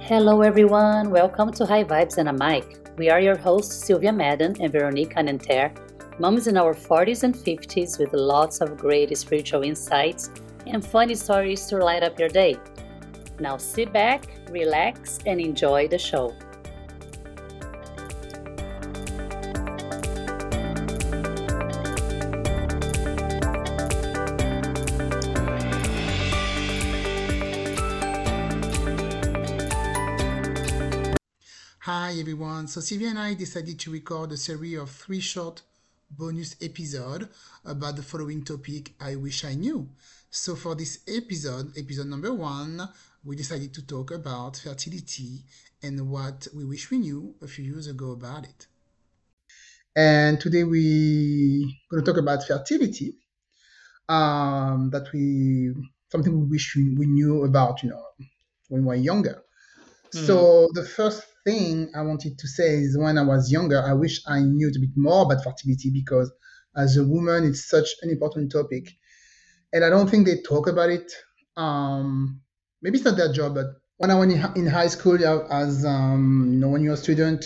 Hello, everyone. Welcome to High Vibes and a Mic. We are your hosts, Silvia Madden and Veronique Anenter, moms in our 40s and 50s with lots of great spiritual insights and funny stories to light up your day. Now sit back, relax, and enjoy the show. Everyone. So Silvia and I decided to record a series of three short bonus episodes about the following topic I wish I knew. So for this episode, episode number one, we decided to talk about fertility and what we wish we knew a few years ago about it. And today we're going to talk about fertility. Um, that we something we wish we, knew about, you know, when we were younger. Mm. So the first thing I wanted to say is when I was younger, I wish I knew a bit more about fertility because as a woman, it's such an important topic. And I don't think they talk about it. Um, maybe it's not their job, but when I went in, high school, as um, you know, when you're a student,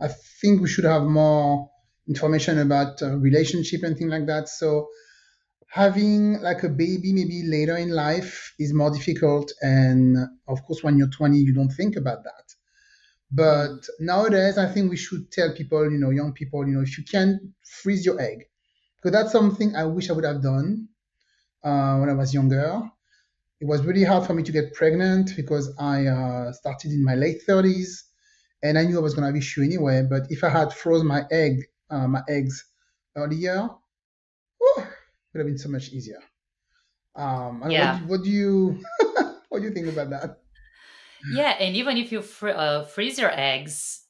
I think we should have more information about uh, relationship and things like that. So having like a baby maybe later in life is more difficult. And of course, when you're 20, you don't think about that. But nowadays, I think we should tell people, you know, young people, you know, if you can freeze your egg, because that's something I wish I would have done uh, when I was younger. It was really hard for me to get pregnant because I uh, started in my late 30s, and I knew I was going to have issue anyway. But if I had froze my egg, uh, my eggs earlier, whew, it would have been so much easier. Um, Yeah. what, what do you what do you think about that? Yeah, and even if you fr- uh, freeze your eggs,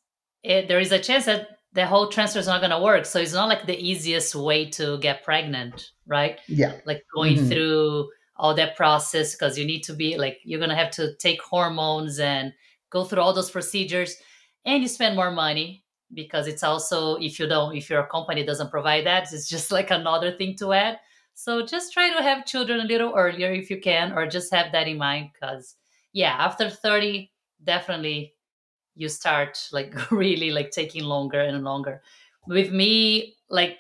it, there is a chance that the whole transfer is not going to work. So it's not like the easiest way to get pregnant, right? Yeah. Like going Mhm. through all that process because you need to be like, you're going to have to take hormones and go through all those procedures and you spend more money because it's also, if you don't, if your company doesn't provide that, it's just like another thing to add. So just try to have children a little earlier if you can, or just have that in mind because yeah after 30 definitely you start like really like taking longer and longer with me like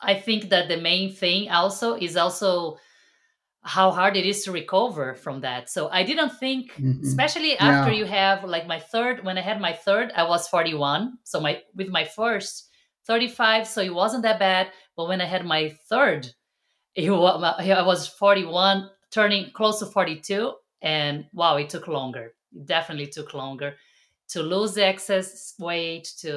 i think that the main thing also is also how hard it is to recover from that so i didn't think Mhm. especially after Yeah. you have like my third when i had my third i was 41 so my with my first 35 so it wasn't that bad but when i had my third it was, I was 41 turning close to 42 and wow it took longer. It definitely took longer to lose the excess weight to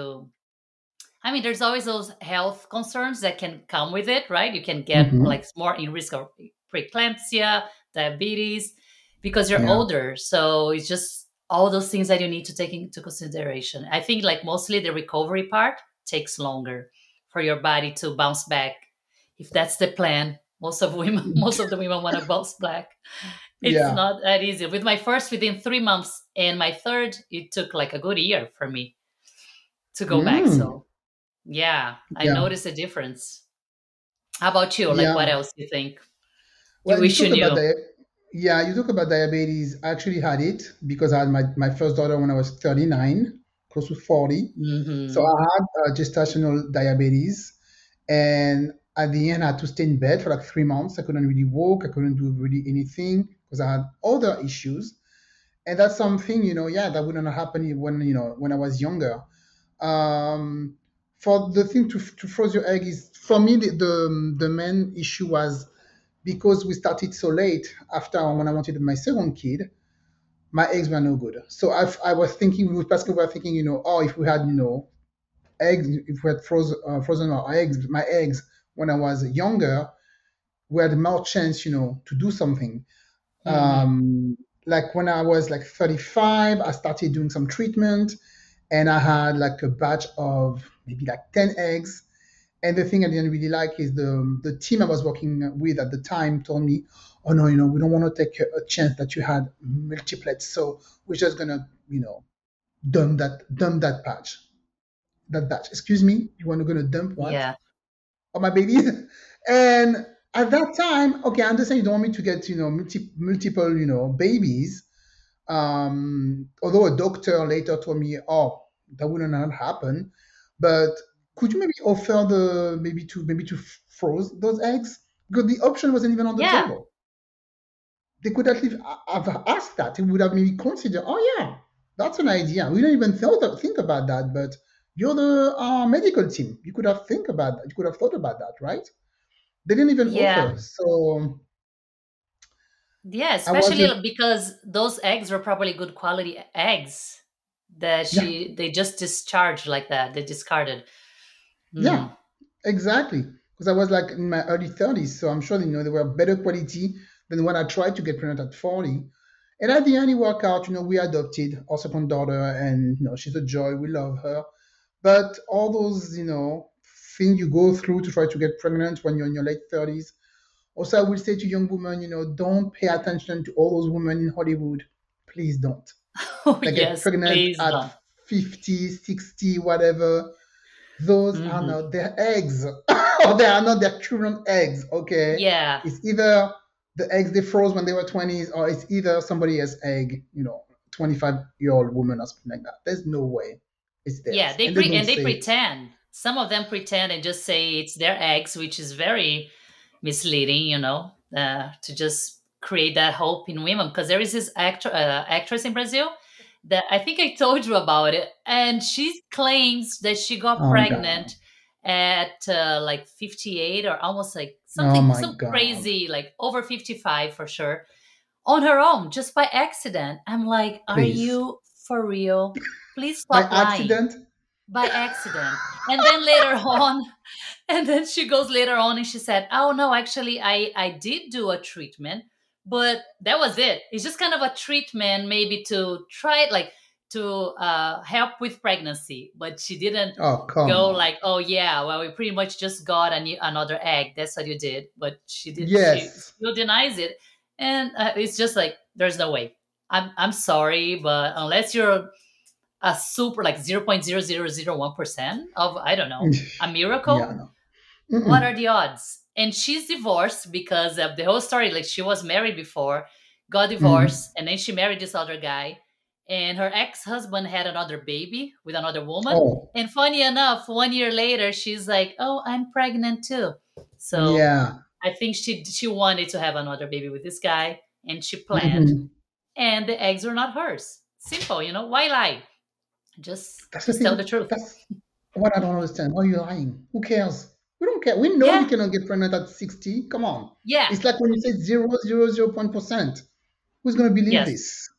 i mean there's always those health concerns that can come with it right? You can get Mhm. like more in risk of preeclampsia diabetes because you're Yeah. older. So it's just all those things that you need to take into consideration. I think like mostly the recovery part takes longer for your body to bounce back if that's the plan. Most of women most of the women want to bounce back it's Yeah. not that easy with my first within three months and my third it took like a good year for me to go back Mm. so yeah i Yeah. noticed a difference how about you like Yeah. what else do you think Well, you wish you knew dia- yeah, you talk about diabetes. I actually had it because I had my, my first daughter when I was 39, close to 40. hmm So I had uh, gestational diabetes, and at the end, I had to stay in bed for like three months. I couldn't really walk. I couldn't do really anything because I had other issues. And that's something, you know, yeah, that wouldn't happen when, you know, when I was younger. Um, for the thing to, to froze your egg is, for me, the, the, the main issue was because we started so late after when I wanted my second kid, my eggs were no good. So I, I was thinking, with Pascal, we were thinking, you know, oh, if we had, you know, eggs, if we had frozen, uh, frozen our eggs, my eggs when I was younger, we had more chance, you know, to do something. Hmm Um, like when I was like 35, I started doing some treatment and I had like a batch of maybe like 10 eggs. And the thing I didn't really like is the the team I was working with at the time told me, "Oh no, you know, we don't want to take a, a chance that you had multiplets, so we're just gonna, you know, dump that dump that batch, that batch. Excuse me, you want to gonna dump what? yeah Of my babies?" And at that time, okay, I understand you don't want me to get, you know, multi, multiple, you know, babies. Um, although a doctor later told me, oh, that wouldn't happen. But could you maybe offer the maybe to maybe to froze those eggs? Because the option wasn't even on the Yeah. table. They could at least have asked that. They would have maybe considered, oh yeah, that's an idea. We don't even thought of, think about that, but you're the uh, medical team. You could have think about that. You could have thought about that, right? They didn't even Yeah. offer. So Yeah, especially because those eggs were probably good quality eggs that Yeah, she they just discharged like that. They discarded. yeah, Hmm. exactly. Because I was like in my early 30s, so I'm sure you know they were better quality than when I tried to get pregnant at 40. And at the end, it worked out. You know, we adopted our second daughter, and you know, she's a joy. We love her. But all those, you know, things you go through to try to get pregnant when you're in your late 30s. Also, I will say to young women, you know, don't pay attention to all those women in Hollywood. Please don't. Oh They get yes, pregnant please at don't. 50, 60, whatever. Those are hmm not their eggs, or they are not their current eggs. Okay, Yeah. it's either the eggs they froze when they were 20s, or it's either somebody else's egg, you know, 25 year old woman or something like that. There's no way it's there. Yeah, they and they pre don't and they pretend. Some of them pretend and just say it's their eggs, which is very misleading, you know, uh, to just create that hope in women. Because there is this actor, uh, actress in Brazil that I think I told you about it, and she claims that she got Oh pregnant at uh, like 58 or almost like Oh something my some god. crazy, like over 55 for sure, on her own, just by accident. I'm like, are Please. you for real? Please By stop lying accident? By accident. And then later on, and then she goes later on and she said, "Oh no, actually I I did do a treatment, but that was it. It's just kind of a treatment maybe to try it like to uh help with pregnancy, but she didn't Oh, go on. like, "Oh yeah, well we pretty much just got a new, another egg. That's what you did." But she did she Yes. still denies it. And uh, it's just like there's no way. I'm I'm sorry, but unless you're a super like 0.0001% of I don't know, a Yeah, miracle, no. what are the odds? And she's divorced because of the whole story. Like she was married before, got Mhm. divorced, and then she married this other guy. And her ex husband had another baby with another woman. Oh, And funny enough, one year later, she's like, "Oh, I'm pregnant too." So yeah. I think she she wanted to have another baby with this guy, and she planned. hmm And the eggs were not hers. Simple, you know. Why lie? Just just tell the truth. That's what I don't understand. Why are you lying? Who cares? We don't care. We know you Yeah, cannot get pregnant at 60. Come on. yeah, It's like when you say zero, zero, zero point percent. Who's going to believe yes, this?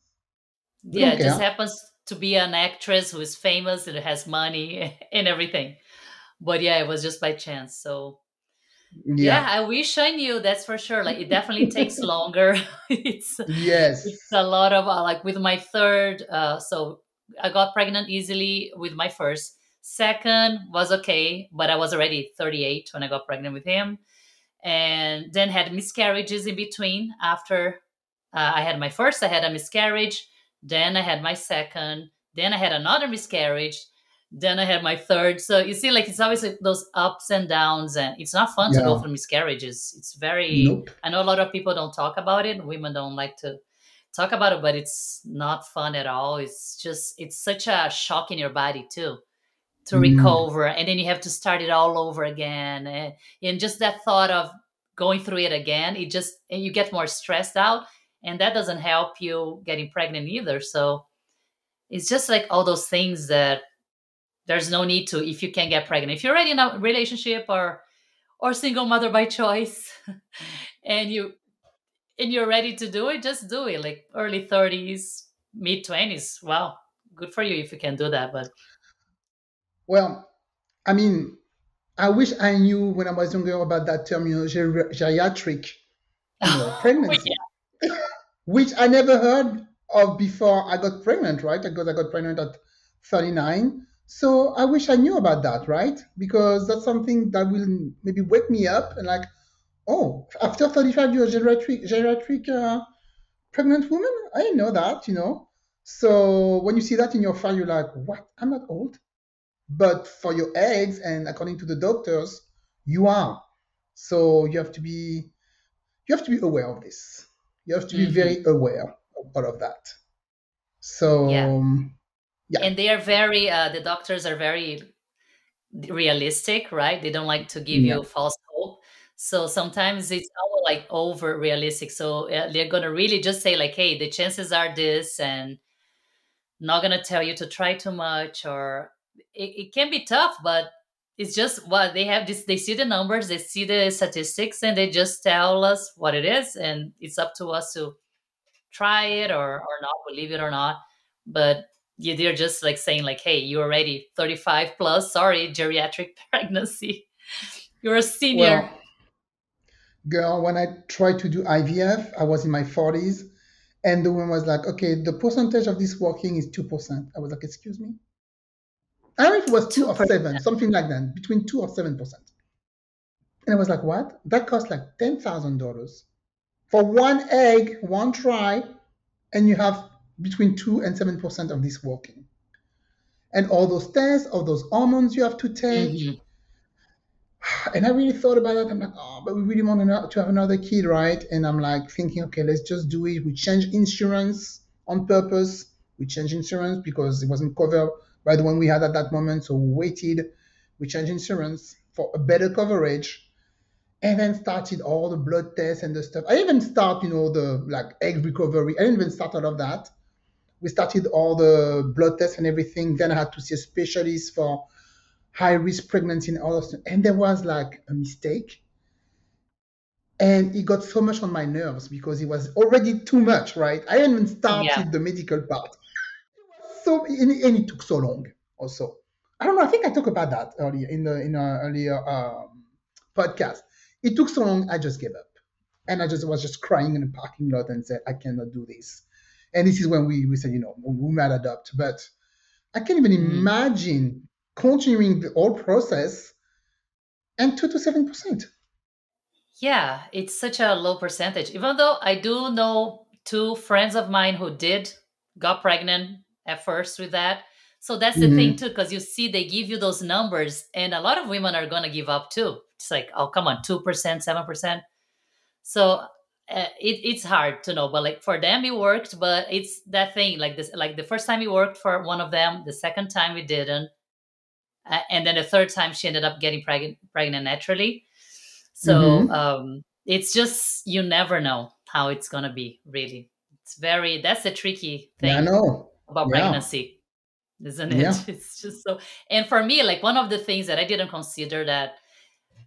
We yeah. It just happens to be an actress who is famous and has money and everything. But yeah, it was just by chance. So yeah, Yeah. I wish I knew. That's for sure. Like it definitely takes longer. it's yes, it's a lot of uh, like with my third. Uh, so I got pregnant easily with my first. Second was okay, but I was already 38 when I got pregnant with him. And then had miscarriages in between after uh, i had my first i had a miscarriage. Then i had my second. Then i had another miscarriage. Then i had my third. So you see like it's always like those ups and downs and it's not fun to go through miscarriages. It's very Nope. i know a lot of people don't talk about it. Women don't like to talk about it but it's not fun at all. It's just it's such a shock in your body too to Mm. recover and then you have to start it all over again and, and just that thought of going through it again it just and you get more stressed out and that doesn't help you getting pregnant either. So it's just like all those things that there's no need to if you can get pregnant. If you're already in a relationship or or single mother by choice and you and you're ready to do it just do it like early 30s mid 20s wow good for you if you can do that but Well, I mean, I wish I knew when I was younger about that term, you know, ger- geriatric, you know, oh pregnancy, which I never heard of before I got pregnant, right? Because I got pregnant at 39. So I wish I knew about that, right? Because that's something that will maybe wake me up and like, oh, after 35 years geriatric, geriatric uh, pregnant woman, I didn't know that, you know. So when you see that in your file, you're like, what? I'm not old. But for your eggs, and according to the doctors, you are. So you have to be you have to be aware of this. You have to be hmm very aware of all of that. Yeah. So um, yeah, And they are very, uh, the doctors are very realistic, right? They don't like to give yeah. you false. So sometimes it's all like over realistic. So uh, they're to really just say, like, hey, the chances are this, and not to tell you to try too much, or it, it can be tough, but it's just what they have this, they see the numbers, they see the statistics, and they just tell us what it is. And it's up to us to try it or or not, believe it or not. But they're just like saying like, "Hey, you're already 35 plus. Sorry, geriatric pregnancy. You're a senior." Well, girl, when I tried to do IVF, I was in my 40s, and the woman was like, "Okay, the percentage of this working is two percent." I was like, "Excuse me." I don't know if it was two Two or seven, something like that, between two or seven percent. And I was like, "What? That costs like ten thousand dollars for one egg, one try, and you have between two and seven percent of this working, and all those tests, all those hormones you have to take." hmm And I really thought about it. I'm like, oh, but we really want to to have another kid, right? And I'm like thinking, okay, let's just do it. We change insurance on purpose. We change insurance because it wasn't covered by the one we had at that moment. So we waited. We changed insurance for a better coverage and then started all the blood tests and the stuff. I even start, you know, the like egg recovery. I didn't even start all of that. We started all the blood tests and everything. Then I had to see a specialist for high risk pregnancy and all of that. And there was like a mistake. And it got so much on my nerves because it was already too much, right? I hadn't even Yeah. started the medical part. So and, and it took so long also. I don't know. I think I talked about that earlier in the in our earlier um, podcast. It took so long. I just gave up, and I just was just crying in the parking lot and said, "I cannot do this." And this is when we we said, you know, we might adopt. But I can't even Mm. imagine continuing the whole process and two to seven percent. Yeah, it's such a low percentage. Even though I do know two friends of mine who did got pregnant at first with that. So that's the thing Mm-hmm. too, because you see they give you those numbers, and a lot of women are gonna give up too. It's like, oh come on, two percent, seven percent. So uh, it, it's hard to know, but like for them it worked. But it's that thing, like this, like the first time it worked for one of them, the second time it didn't, uh, and then the third time she ended up getting pregnant, pregnant naturally so Mm-hmm. um, it's just you never know how it's gonna be. Really, it's very that's the tricky Yeah, I know. about Yeah, pregnancy, isn't it? yeah. it? It's just so. And for me, like one of the things that I didn't consider that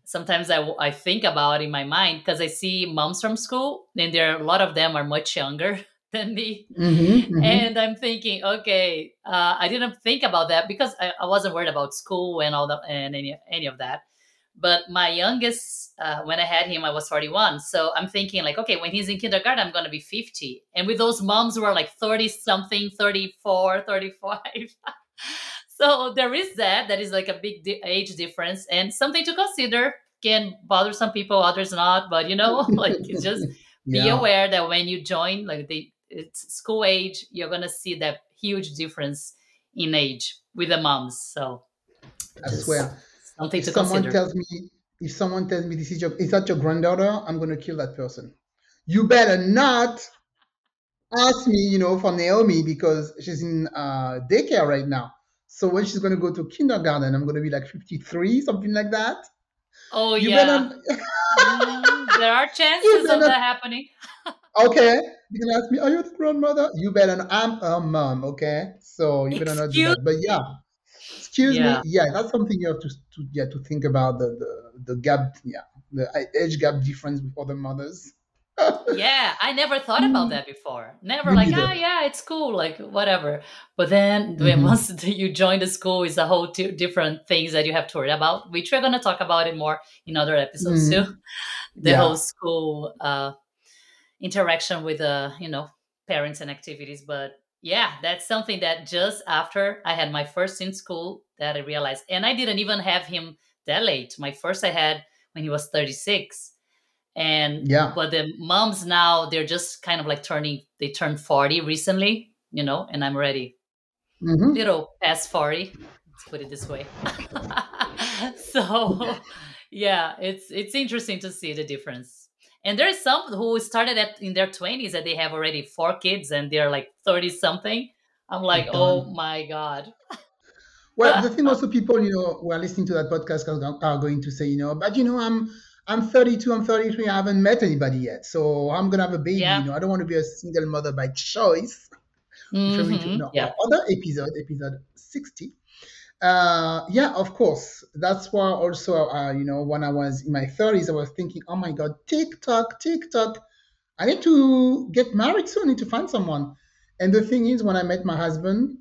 sometimes I think about in my mind because I see moms from school and there are a lot of them are much younger than me Mm-hmm. Mm-hmm. and I'm thinking, okay, uh, I didn't think about that because I, I wasn't worried about school and all that and any any of that. But my youngest, uh, when I had him, I was 41. So I'm thinking like, okay, when he's in kindergarten, I'm going to be 50. And with those moms who are like 30 something, 34, 35. so there is that. That is like a big di- age difference and something to consider. Can bother some people, others not. But you know, like just be Yeah, aware that when you join like the it's school age you're gonna see that huge difference in age with the moms so I swear. something If to someone consider tells me, if someone tells me this is your, is that your granddaughter, I'm gonna kill that person. You better not ask me, you know, for Naomi because she's in uh, daycare right now. So when she's gonna go to kindergarten, I'm gonna be like 53, something like that. oh You yeah better, mm, there are chances of that happening Okay, You can ask me, are you the grandmother? You better. Not, I'm a mom. Okay, so you better not do that. But yeah, excuse me. yeah Yeah, that's something you have to, to yeah to think about the the the gap. Yeah, the age gap difference with other mothers. yeah i never thought about that before never Me like ah yeah it's cool like whatever but then when hmm once you join the school it's a whole two different things that you have to worry about which we're going to talk about it more in other episodes too hmm the whole school uh interaction with uh you know parents and activities but yeah that's something that just after i had my first in school that i realized and i didn't even have him that late. My first i had when he was 36 and Yeah. but the moms now they're just kind of like turning they turned 40 recently you know and i'm ready hmm little past 40 let's put it this way. So yeah, it's it's interesting to see the difference. And there's some who started at in their 20s and they have already four kids and they're like 30 something. I'm like, oh my god. Well, the thing also, people, you know, who are listening to that podcast are, going to say, you know, but you know, I'm I'm 32, I'm 33, I haven't met anybody yet, so I'm gonna have a baby. You know, I don't want to be a single mother by choice. Referring to no, Yeah. other episode, episode 60. Uh, yeah, of course. That's why also, uh, you know, when I was in my 30s, I was thinking, oh my God, tick-tock, tick-tock. I need to get married soon. I need to find someone. And the thing is, when I met my husband,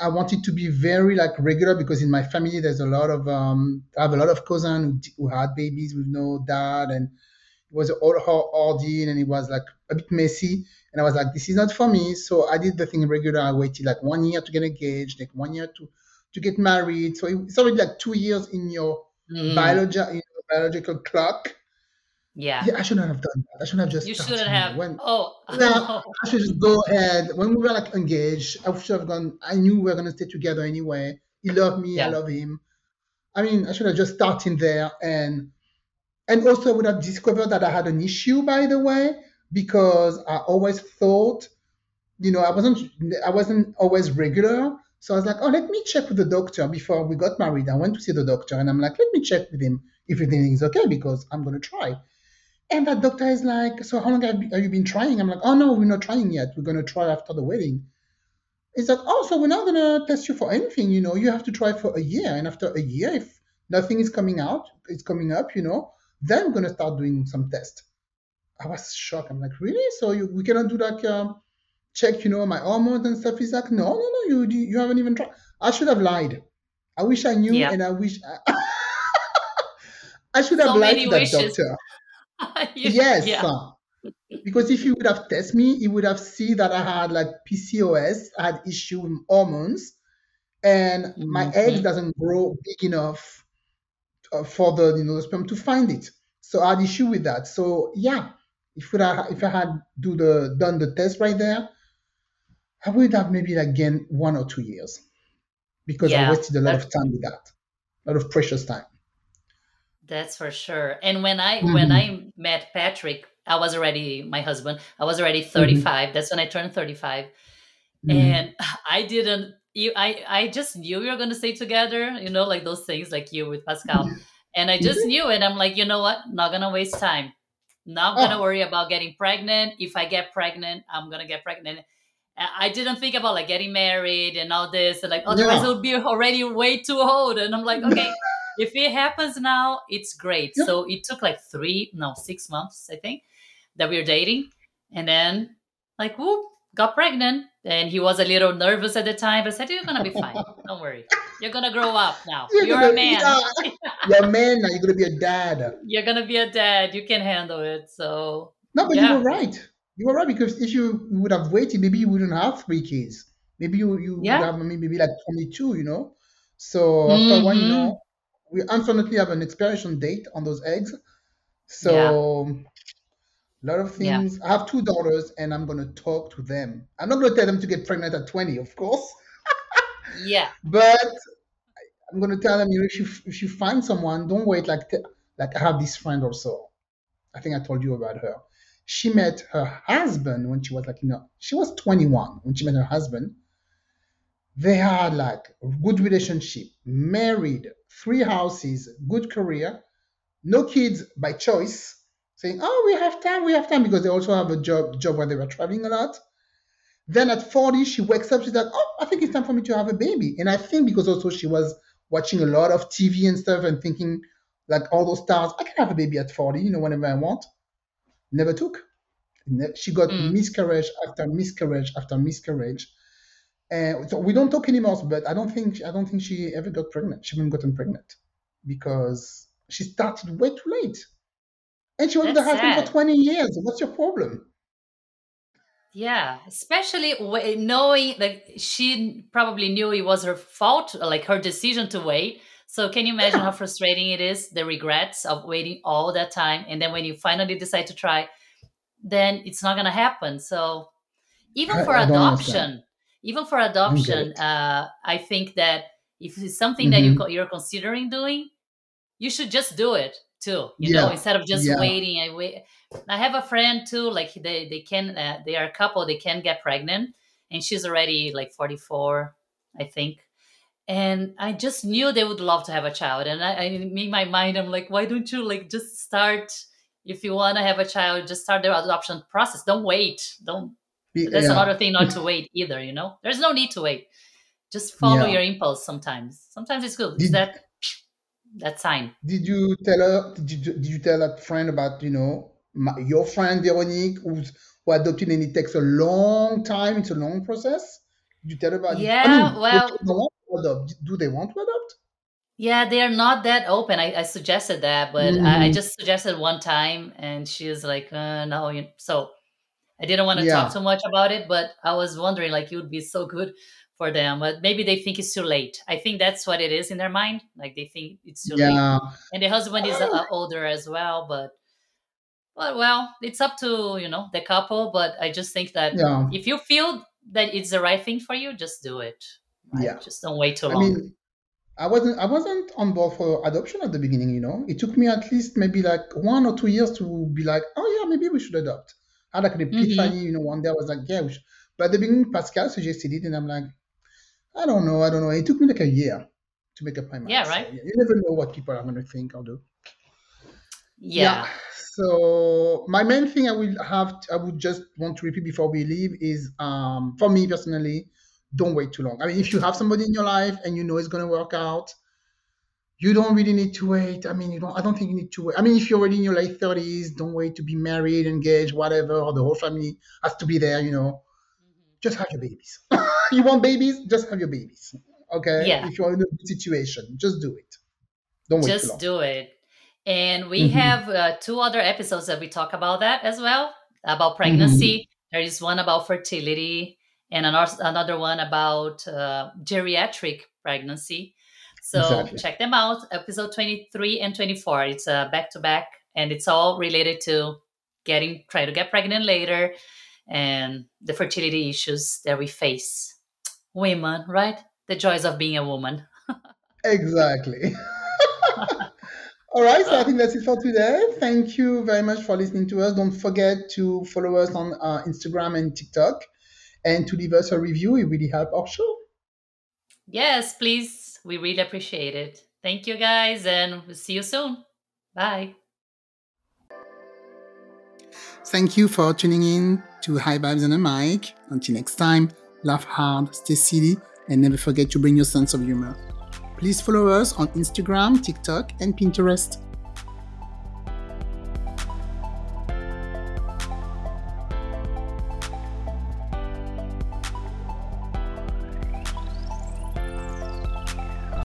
I wanted to be very like regular because in my family there's a lot of um I have a lot of cousins who, had babies with no dad and it was all ordeal and it was like a bit messy and I was like this is not for me so I did the thing regular I waited like one year to get engaged like one year to to get married so it's already like two years in your Mm, biology in your biological clock yeah. yeah I shouldn't have done that I shouldn't have just You shouldn't have. when Oh, no. I should just go ahead. When we were like engaged, I should have gone. I knew we were gonna stay together anyway. He loved me, I Yeah. love him. I mean, I should have just started there, and and also I would have discovered that I had an issue, by the way, because I always thought, you know, I wasn't I wasn't always regular. So I was like, oh, let me check with the doctor before we got married. I went to see the doctor, and I'm like, let me check with him if everything is okay because I'm gonna try. And that doctor is like, so how long have you been trying? I'm like, oh no, we're not trying yet. We're gonna try after the wedding. It's like, oh, so we're not gonna test you for anything, you know. You have to try for a year, and after a year, if nothing is coming out, it's coming up, you know, then we're gonna start doing some tests. I was shocked. I'm like, really? So you, we cannot do like um, check, you know, my hormones and stuff? He's like, no, no, no, you you haven't even tried. I should have lied. I wish I knew, Yeah. and I wish I, I should have So lied to that wishes. doctor. You- Yes, yeah. because if he would have tested me, he would have seen that I had like PCOS, I had issue with hormones, and my eggs hmm doesn't grow big enough uh, for the you know the sperm to find it. So I had issue with that. So yeah, if I if I had do the done the test right there, I would have maybe like gained one or two years because I wasted a lot of time with that, a lot of precious time. that's for sure. And when I when hmm I met Patrick, I was already my husband. I was already hmm 35. That's when I turned 35. hmm And I didn't you I I just knew we were going to stay together, you know, like those things like you with Pascal. And I just hmm knew and I'm like, you know what? Not going to waste time. Not going to Oh, worry about getting pregnant. If I get pregnant, I'm going to get pregnant I didn't think about like getting married and all this, and like otherwise it yeah, would be already way too old. And I'm like, okay, if it happens now, it's great. yeah. So it took like three, no, six months, I think, that we were dating, and then like whoop, got pregnant. And he was a little nervous at the time, but I said, "You're gonna be fine. Don't worry. You're gonna grow up now. You're You're gonna, a man. yeah, uh, you're a man now. You're gonna be a dad. You're gonna be a dad. You can handle it." So No, but you were right. You were right because if you would have waited, maybe you wouldn't have three kids. Maybe you, you would have maybe, like 22, you know. So after one, you hmm know, we unfortunately have an expiration date on those eggs. Yeah. So a lot of Yeah. things. I have two daughters, and I'm gonna talk to them. I'm not gonna tell them to get pregnant at 20, of course, Yeah. but I'm gonna tell them, you know, if you if you find someone, don't wait. Like t- like I have this friend also. I think I told you about her. She met her husband when she was like, you know, she was 21 when she met her husband. They had like a good relationship, married, three houses, good career, no kids by choice, saying, oh, we have time, we have time, because they also have a job job where they were traveling a lot. Then at 40, she wakes up, she's like, oh, I think it's time for me to have a baby. And I think because also she was watching a lot of TV and stuff and thinking, like all those stars, I can have a baby at 40, you know, whenever I want. Never took. She got Mm. miscarriage after miscarriage after miscarriage. And so we don't talk anymore, but I don't think I don't think she ever got pregnant. She even gotten pregnant because she started way too late. And she was with her husband for 20 years. What's your problem? Yeah, especially knowing that she probably knew it was her fault, like her decision to wait. So can you imagine Yeah, how frustrating it is, the regrets of waiting all that time, and then when you finally decide to try, then it's not gonna happen. So even for I, I adoption, even for I don't get adoption, uh, I think that if it's something that you hmm co- you're considering doing, you should just do it too you yeah. know instead of just yeah. waiting i wait i have a friend too like they they can uh, they are a couple they can get pregnant and she's already like 44 i think and i just knew they would love to have a child and i, I in my mind i'm like why don't you like just start if you want to have a child just start the adoption process. Don't wait. Don't that's yeah. another thing not to wait either you know? There's no need to wait. Just follow yeah. your impulse sometimes. Sometimes it's good. Did, that that sign? Did you tell her did you, did you tell that friend about you know my, your friend veronique who's who adopted and it takes a long time it's a long process? Did you tell her about yeah I mean, well adopt. do they want to adopt yeah, they are not that open. I, I suggested that, but mm. I, I, mm. just suggested one time, and she was like, uh, "No." So I didn't want to yeah. talk too much about it, but I was wondering, like, it would be so good for them, but maybe they think it's too late. I think that's what it is in their mind. Like they think it's too yeah. late, and the husband is uh, older as well. But, but well, it's up to you know the couple. But I just think that yeah. if you feel that it's the right thing for you, just do it. Right? Yeah, just don't wait too long. I mean, I wasn't I wasn't on board for adoption at the beginning, you know. It took me at least maybe like one or two years to be like, oh yeah, maybe we should adopt. I had like an epiphany, mm-hmm. you know, one day I was like, yeah, we should. But at the beginning, Pascal suggested it, and I'm like, I don't know, I don't know. It took me like a year to make up my mind. Yeah, right. So, yeah, you never know what people are going to think or do. Yeah. yeah. So my main thing I will have, to, I would just want to repeat before we leave is, um, for me personally, don't wait too long. I mean, if you have somebody in your life and you know it's going to work out, you don't really need to wait. I mean, you don't. I don't think you need to wait. I mean, if you're already in your late thirties, don't wait to be married, engaged, whatever, or the whole family has to be there. You know, mm-hmm. just have your babies. you want babies? Just have your babies. Okay. Yeah. If you're in a good situation, just do it. Don't wait. Just do it. And we mm-hmm. have uh, two other episodes that we talk about that as well about pregnancy. Mm-hmm. There is one about fertility and another one about uh, geriatric pregnancy. So exactly. check them out, episode 23 and 24. It's a back to back, and it's all related to getting, try to get pregnant later and the fertility issues that we face. Women, right? The joys of being a woman. exactly. All right, so I think that's it for today. Thank you very much for listening to us. Don't forget to follow us on uh, Instagram and TikTok and to leave us a review. It really helps our show. Yes, please. We really appreciate it. Thank you, guys, and we'll see you soon. Bye. Thank you for tuning in to High Vibes and a Mic. Until next time, laugh hard, stay silly, and never forget to bring your sense of humor. Please follow us on Instagram, TikTok, and Pinterest.